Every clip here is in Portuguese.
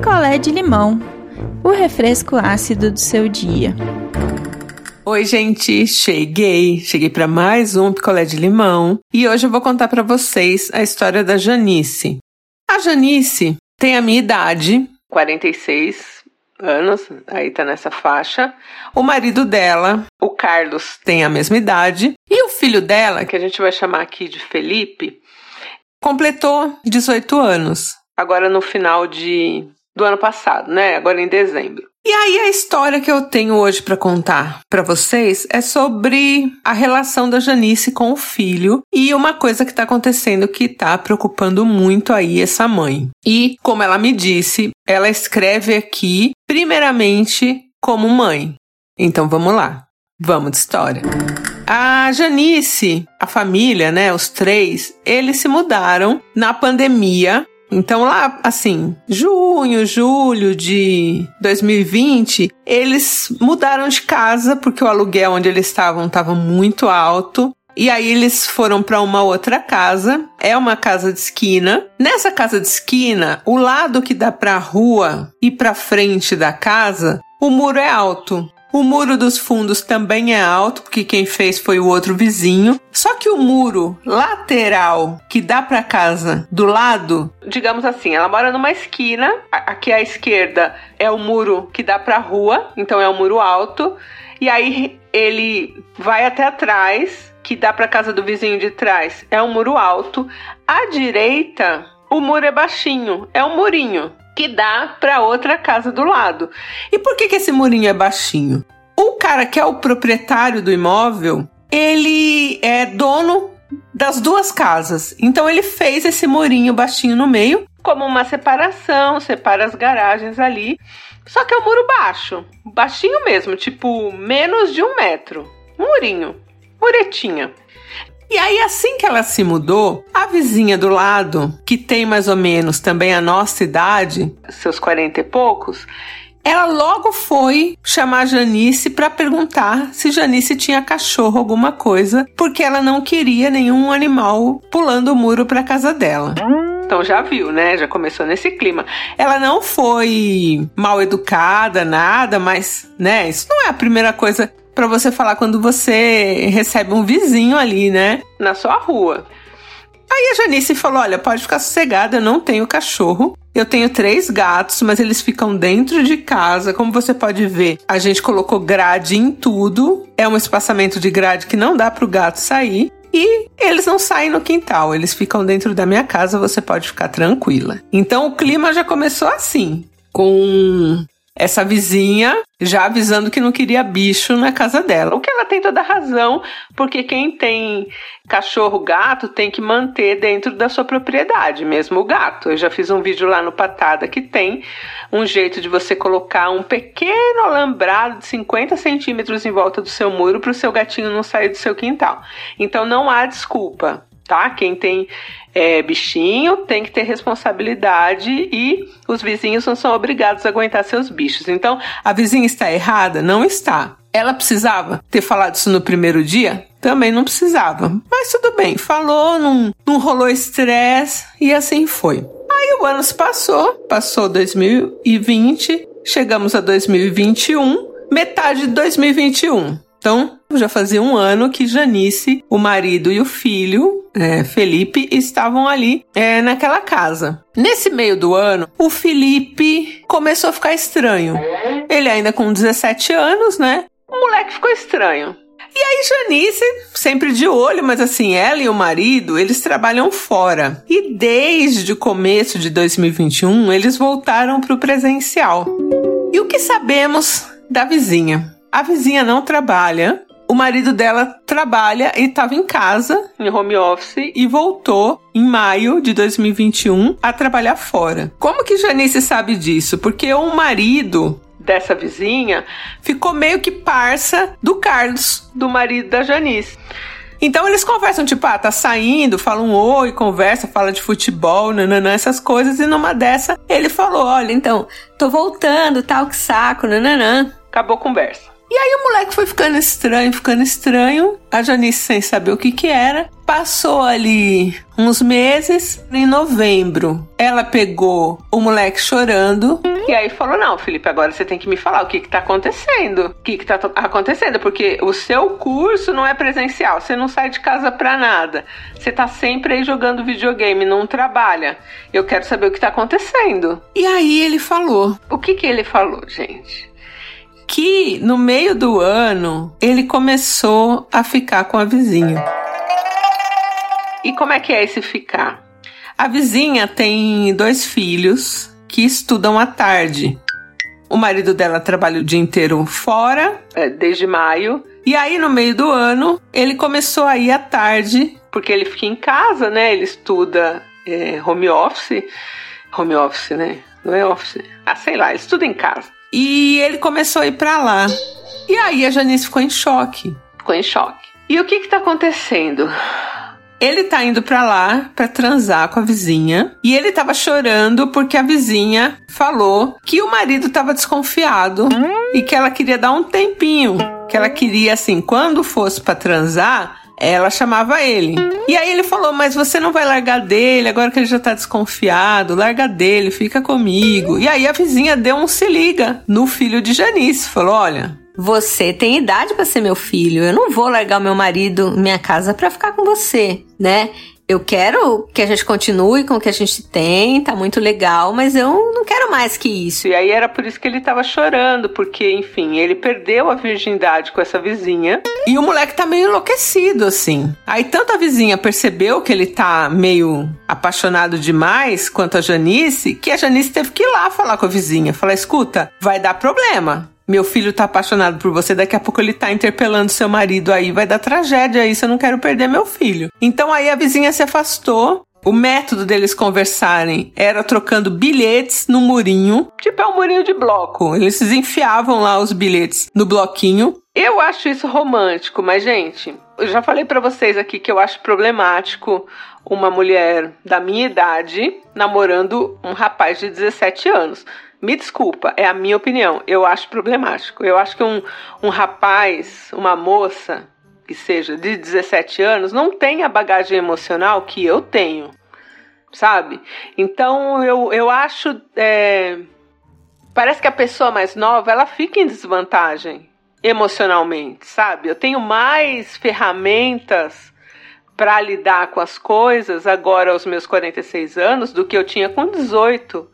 picolé de limão, o refresco ácido do seu dia. Oi, gente, cheguei. Cheguei para mais um picolé de limão e hoje eu vou contar para vocês a história da Janice. A Janice tem a minha idade, 46 anos, aí tá nessa faixa. O marido dela, o Carlos, tem a mesma idade e o filho dela, que a gente vai chamar aqui de Felipe, completou 18 anos. Agora no final de do ano passado, né? Agora em dezembro. E aí a história que eu tenho hoje para contar para vocês é sobre a relação da Janice com o filho e uma coisa que tá acontecendo que tá preocupando muito aí essa mãe. E como ela me disse, ela escreve aqui primeiramente como mãe. Então vamos lá. Vamos de história. A Janice, a família, né, os três, eles se mudaram na pandemia então, lá, assim, junho, julho de 2020, eles mudaram de casa porque o aluguel onde eles estavam estava muito alto. E aí eles foram para uma outra casa, é uma casa de esquina. Nessa casa de esquina, o lado que dá para a rua e para frente da casa, o muro é alto. O muro dos fundos também é alto, porque quem fez foi o outro vizinho. Só que o muro lateral que dá para casa do lado, digamos assim, ela mora numa esquina, aqui à esquerda é o muro que dá para rua, então é um muro alto, e aí ele vai até atrás, que dá para casa do vizinho de trás, é um muro alto. À direita, o muro é baixinho, é um murinho que dá para outra casa do lado. E por que, que esse murinho é baixinho? O cara que é o proprietário do imóvel, ele é dono das duas casas. Então ele fez esse murinho baixinho no meio, como uma separação, separa as garagens ali. Só que é um muro baixo, baixinho mesmo, tipo menos de um metro. Murinho, muretinha. E aí, assim que ela se mudou, a vizinha do lado, que tem mais ou menos também a nossa idade, seus 40 e poucos, ela logo foi chamar a Janice para perguntar se Janice tinha cachorro alguma coisa, porque ela não queria nenhum animal pulando o muro para casa dela. Então já viu, né? Já começou nesse clima. Ela não foi mal educada, nada, mas, né? Isso não é a primeira coisa para você falar quando você recebe um vizinho ali, né? Na sua rua. Aí a Janice falou: Olha, pode ficar sossegada, eu não tenho cachorro. Eu tenho três gatos, mas eles ficam dentro de casa. Como você pode ver, a gente colocou grade em tudo. É um espaçamento de grade que não dá para o gato sair. E eles não saem no quintal, eles ficam dentro da minha casa, você pode ficar tranquila. Então o clima já começou assim, com essa vizinha já avisando que não queria bicho na casa dela. O que ela tem toda razão, porque quem tem cachorro, gato, tem que manter dentro da sua propriedade, mesmo o gato. Eu já fiz um vídeo lá no Patada que tem um jeito de você colocar um pequeno alambrado de 50 centímetros em volta do seu muro para o seu gatinho não sair do seu quintal. Então não há desculpa tá? Quem tem é, bichinho tem que ter responsabilidade e os vizinhos não são obrigados a aguentar seus bichos. Então, a vizinha está errada? Não está. Ela precisava ter falado isso no primeiro dia? Também não precisava. Mas tudo bem, falou, não, não rolou estresse e assim foi. Aí o ano se passou, passou 2020, chegamos a 2021, metade de 2021. Então, já fazia um ano que Janice, o marido e o filho, é, Felipe, estavam ali é, naquela casa. Nesse meio do ano, o Felipe começou a ficar estranho. Ele ainda com 17 anos, né? O moleque ficou estranho. E aí, Janice, sempre de olho, mas assim, ela e o marido, eles trabalham fora. E desde o começo de 2021, eles voltaram para o presencial. E o que sabemos da vizinha? A vizinha não trabalha. O marido dela trabalha e estava em casa, em home office, e voltou em maio de 2021 a trabalhar fora. Como que Janice sabe disso? Porque o marido dessa vizinha ficou meio que parça do Carlos, do marido da Janice. Então eles conversam, tipo, ah, tá saindo, fala um oi, conversa, fala de futebol, nananã, essas coisas, e numa dessa ele falou: olha, então, tô voltando, tal, que saco, nananã. Acabou a conversa. E aí o moleque foi ficando estranho, ficando estranho. A Janice sem saber o que que era. Passou ali uns meses. Em novembro, ela pegou o moleque chorando. E aí falou: Não, Felipe, agora você tem que me falar o que que tá acontecendo. O que que tá acontecendo? Porque o seu curso não é presencial. Você não sai de casa pra nada. Você tá sempre aí jogando videogame, não trabalha. Eu quero saber o que tá acontecendo. E aí ele falou. O que que ele falou, gente? Que no meio do ano ele começou a ficar com a vizinha. E como é que é esse ficar? A vizinha tem dois filhos que estudam à tarde. O marido dela trabalha o dia inteiro fora, é, desde maio. E aí, no meio do ano, ele começou a ir à tarde, porque ele fica em casa, né? Ele estuda é, home office. Home office, né? Não é office. Ah, sei lá, ele estuda em casa. E ele começou a ir para lá. E aí a Janice ficou em choque. Ficou em choque. E o que que tá acontecendo? Ele tá indo para lá para transar com a vizinha e ele tava chorando porque a vizinha falou que o marido tava desconfiado e que ela queria dar um tempinho, que ela queria assim, quando fosse para transar, ela chamava ele. E aí ele falou: Mas você não vai largar dele agora que ele já tá desconfiado? Larga dele, fica comigo. E aí a vizinha deu um se liga no filho de Janice. Falou: Olha, você tem idade para ser meu filho. Eu não vou largar o meu marido, minha casa para ficar com você, né? eu quero que a gente continue com o que a gente tem, tá muito legal, mas eu não quero mais que isso. E aí era por isso que ele tava chorando, porque, enfim, ele perdeu a virgindade com essa vizinha e o moleque tá meio enlouquecido, assim. Aí tanto a vizinha percebeu que ele tá meio apaixonado demais quanto a Janice, que a Janice teve que ir lá falar com a vizinha, falar: escuta, vai dar problema meu filho tá apaixonado por você, daqui a pouco ele tá interpelando seu marido aí, vai dar tragédia aí, eu não quero perder meu filho. Então aí a vizinha se afastou. O método deles conversarem era trocando bilhetes no murinho, tipo é um murinho de bloco. Eles enfiavam lá os bilhetes no bloquinho. Eu acho isso romântico, mas gente, eu já falei para vocês aqui que eu acho problemático uma mulher da minha idade namorando um rapaz de 17 anos. Me desculpa, é a minha opinião. Eu acho problemático. Eu acho que um, um rapaz, uma moça, que seja de 17 anos, não tem a bagagem emocional que eu tenho, sabe? Então eu, eu acho. É, parece que a pessoa mais nova ela fica em desvantagem emocionalmente, sabe? Eu tenho mais ferramentas para lidar com as coisas agora aos meus 46 anos do que eu tinha com 18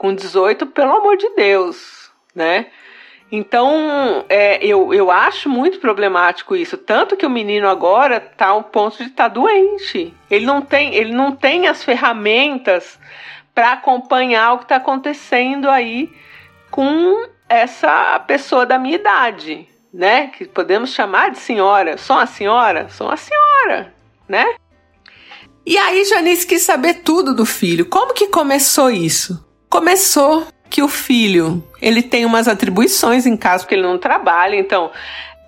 com 18, pelo amor de Deus, né? Então, é, eu, eu acho muito problemático isso. Tanto que o menino agora está ao ponto de estar tá doente. Ele não tem, ele não tem as ferramentas para acompanhar o que está acontecendo aí com essa pessoa da minha idade, né? Que podemos chamar de senhora. Sou uma senhora? Sou uma senhora, né? E aí Janice quis saber tudo do filho. Como que começou isso? Começou que o filho, ele tem umas atribuições em casa porque ele não trabalha, então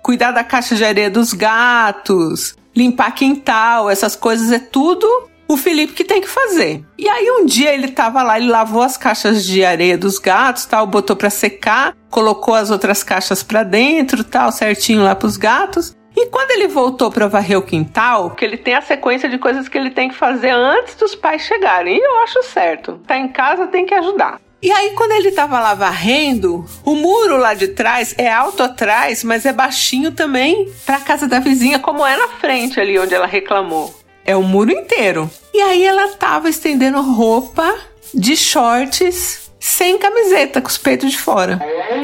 cuidar da caixa de areia dos gatos, limpar quintal, essas coisas é tudo o Felipe que tem que fazer. E aí um dia ele tava lá, ele lavou as caixas de areia dos gatos, tal, botou para secar, colocou as outras caixas para dentro, tal, certinho lá pros gatos. E quando ele voltou para varrer o quintal, que ele tem a sequência de coisas que ele tem que fazer antes dos pais chegarem. E eu acho certo. Tá em casa, tem que ajudar. E aí, quando ele tava lá varrendo, o muro lá de trás é alto atrás, mas é baixinho também pra casa da vizinha, como é na frente ali onde ela reclamou. É o muro inteiro. E aí ela tava estendendo roupa de shorts sem camiseta, com os peitos de fora.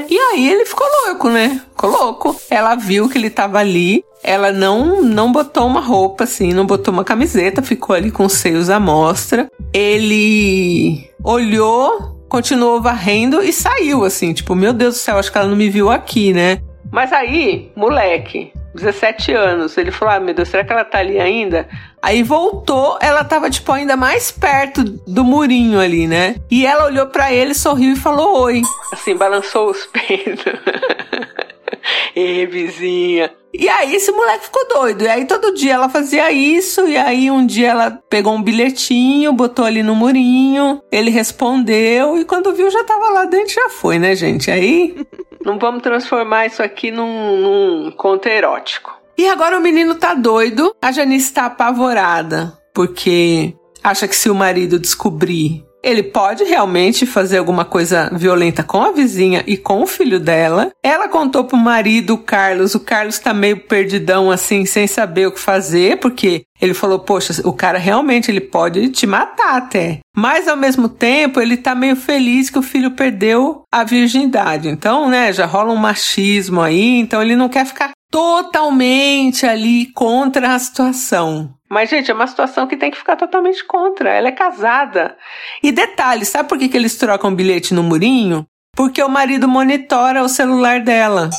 E aí ele ficou louco, né? Ficou louco. Ela viu que ele tava ali. Ela não não botou uma roupa assim, não botou uma camiseta, ficou ali com os seios à mostra. Ele olhou, continuou varrendo e saiu assim, tipo, meu Deus do céu, acho que ela não me viu aqui, né? Mas aí, moleque, 17 anos. Ele falou: Ah, meu Deus, será que ela tá ali ainda? Aí voltou, ela tava, tipo, ainda mais perto do murinho ali, né? E ela olhou para ele, sorriu e falou: Oi. Assim, balançou os peitos. Ê, vizinha. E aí esse moleque ficou doido. E aí todo dia ela fazia isso. E aí um dia ela pegou um bilhetinho, botou ali no murinho. Ele respondeu. E quando viu, já tava lá dentro, já foi, né, gente? Aí Não vamos transformar isso aqui num, num conto erótico. E agora o menino tá doido, a Janice tá apavorada, porque acha que se o marido descobrir ele pode realmente fazer alguma coisa violenta com a vizinha e com o filho dela. Ela contou pro marido, o Carlos. O Carlos tá meio perdidão, assim, sem saber o que fazer, porque ele falou: Poxa, o cara realmente ele pode te matar até. Mas ao mesmo tempo, ele tá meio feliz que o filho perdeu a virgindade. Então, né, já rola um machismo aí. Então, ele não quer ficar totalmente ali contra a situação. Mas, gente, é uma situação que tem que ficar totalmente contra. Ela é casada. E detalhe, sabe por que, que eles trocam bilhete no murinho? Porque o marido monitora o celular dela.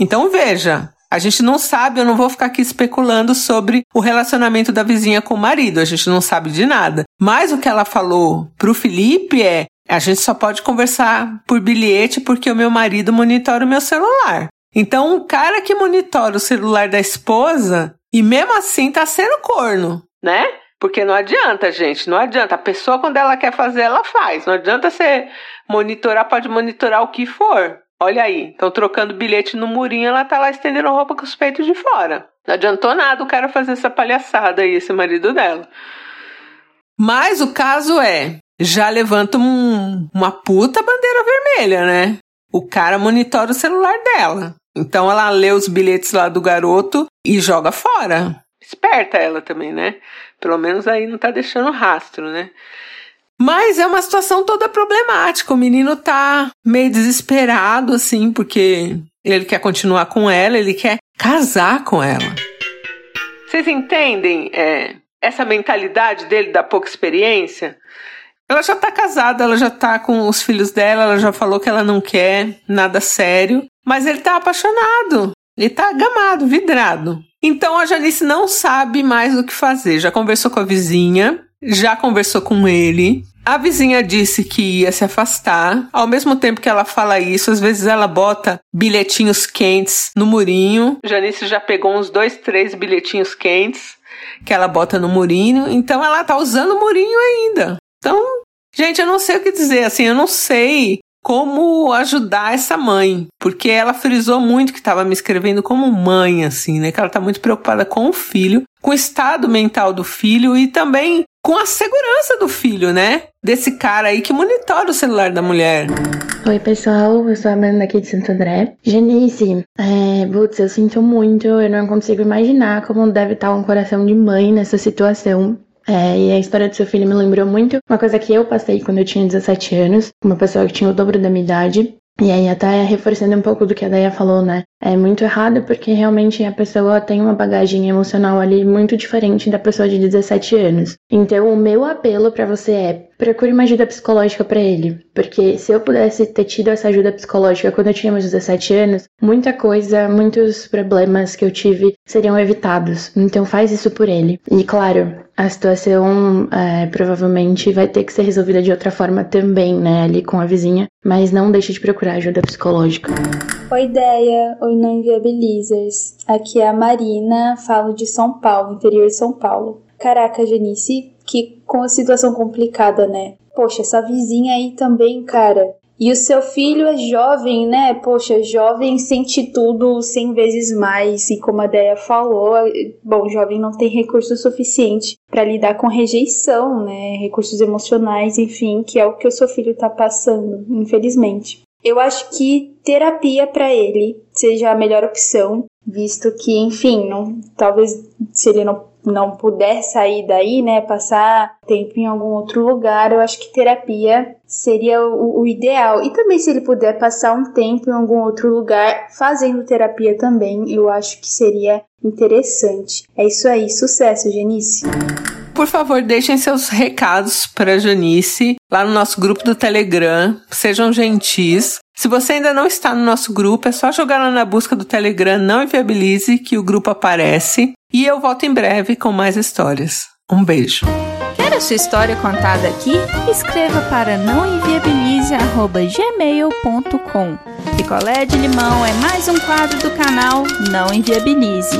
Então veja, a gente não sabe, eu não vou ficar aqui especulando sobre o relacionamento da vizinha com o marido, a gente não sabe de nada. Mas o que ela falou pro Felipe é: a gente só pode conversar por bilhete porque o meu marido monitora o meu celular. Então, um cara que monitora o celular da esposa e mesmo assim tá sendo corno, né? Porque não adianta, gente, não adianta. A pessoa, quando ela quer fazer, ela faz. Não adianta você monitorar, pode monitorar o que for. Olha aí, estão trocando bilhete no murinho, ela tá lá estendendo roupa com os peitos de fora. Não adiantou nada o cara fazer essa palhaçada aí, esse marido dela. Mas o caso é, já levanta um, uma puta bandeira vermelha, né? O cara monitora o celular dela. Então ela lê os bilhetes lá do garoto e joga fora. Esperta ela também, né? Pelo menos aí não tá deixando rastro, né? Mas é uma situação toda problemática. O menino tá meio desesperado, assim, porque ele quer continuar com ela, ele quer casar com ela. Vocês entendem é, essa mentalidade dele da pouca experiência? Ela já tá casada, ela já tá com os filhos dela, ela já falou que ela não quer nada sério. Mas ele tá apaixonado. Ele tá gamado, vidrado. Então a Janice não sabe mais o que fazer. Já conversou com a vizinha, já conversou com ele. A vizinha disse que ia se afastar. Ao mesmo tempo que ela fala isso, às vezes ela bota bilhetinhos quentes no murinho. Janice já pegou uns dois, três bilhetinhos quentes que ela bota no murinho. Então ela tá usando o murinho ainda. Então, gente, eu não sei o que dizer. Assim, eu não sei como ajudar essa mãe, porque ela frisou muito que estava me escrevendo como mãe, assim, né? Que ela está muito preocupada com o filho, com o estado mental do filho e também com a segurança do filho, né? Desse cara aí que monitora o celular da mulher. Oi, pessoal, eu sou a Amanda aqui de Santo André. Genice, é, putz, eu sinto muito, eu não consigo imaginar como deve estar um coração de mãe nessa situação. É, e a história do seu filho me lembrou muito uma coisa que eu passei quando eu tinha 17 anos, uma pessoa que tinha o dobro da minha idade. E aí, até reforçando um pouco do que a Daya falou, né? É muito errado porque realmente a pessoa tem uma bagagem emocional ali muito diferente da pessoa de 17 anos. Então, o meu apelo para você é procure uma ajuda psicológica para ele, porque se eu pudesse ter tido essa ajuda psicológica quando eu tinha meus 17 anos, muita coisa, muitos problemas que eu tive seriam evitados. Então faz isso por ele. E claro, a situação é, provavelmente vai ter que ser resolvida de outra forma também, né, ali com a vizinha, mas não deixe de procurar ajuda psicológica. Oi, ideia, oi, não inviabilizers. Aqui é a Marina, falo de São Paulo, interior de São Paulo. Caraca, Genice, que com a situação complicada, né? Poxa, essa vizinha aí também, cara. E o seu filho é jovem, né? Poxa, jovem sente tudo 100 vezes mais. E como a Deia falou, bom, jovem não tem recurso suficiente para lidar com rejeição, né? Recursos emocionais, enfim, que é o que o seu filho tá passando, infelizmente. Eu acho que terapia para ele seja a melhor opção, visto que, enfim, não, talvez se ele não não puder sair daí, né, passar tempo em algum outro lugar, eu acho que terapia seria o, o, ideal. E também se ele puder passar um tempo em algum outro lugar fazendo terapia também, eu acho que seria interessante. É isso aí, sucesso, Genice. Por favor, deixem seus recados para Janice lá no nosso grupo do Telegram. Sejam gentis. Se você ainda não está no nosso grupo, é só jogar lá na busca do Telegram Não Inviabilize que o grupo aparece. E eu volto em breve com mais histórias. Um beijo. Quer a sua história contada aqui? Escreva para nãoenviabilize.gmail.com Picolé de limão é mais um quadro do canal Não Enviabilize.